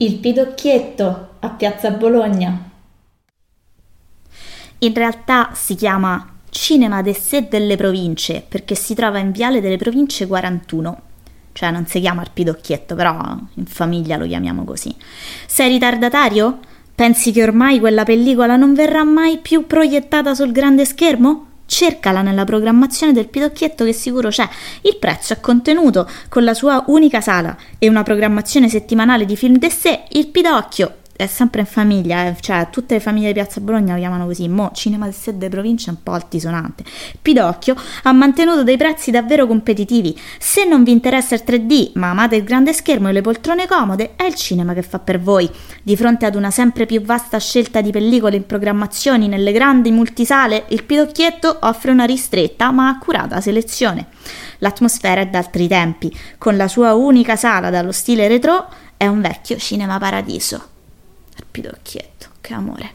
Il Pidocchietto a Piazza Bologna. In realtà si chiama Cinema de Sé delle Province perché si trova in Viale delle Province 41. Cioè non si chiama il Pidocchietto, però in famiglia lo chiamiamo così. Sei ritardatario? Pensi che ormai quella pellicola non verrà mai più proiettata sul grande schermo? Cercala nella programmazione del Pidocchietto che sicuro c'è. Il prezzo è contenuto con la sua unica sala e una programmazione settimanale di film de sé, il Pidocchio è sempre in famiglia, eh, cioè tutte le famiglie di Piazza Bologna lo chiamano così, mo Cinema del Sede Provincia è un po' altisonante. Pidocchio ha mantenuto dei prezzi davvero competitivi. Se non vi interessa il 3D, ma amate il grande schermo e le poltrone comode, è il cinema che fa per voi. Di fronte ad una sempre più vasta scelta di pellicole in programmazioni nelle grandi multisale, il Pidocchietto offre una ristretta ma accurata selezione. L'atmosfera è d'altri tempi, con la sua unica sala dallo stile retro, è un vecchio cinema paradiso. Pidocchietto, che amore.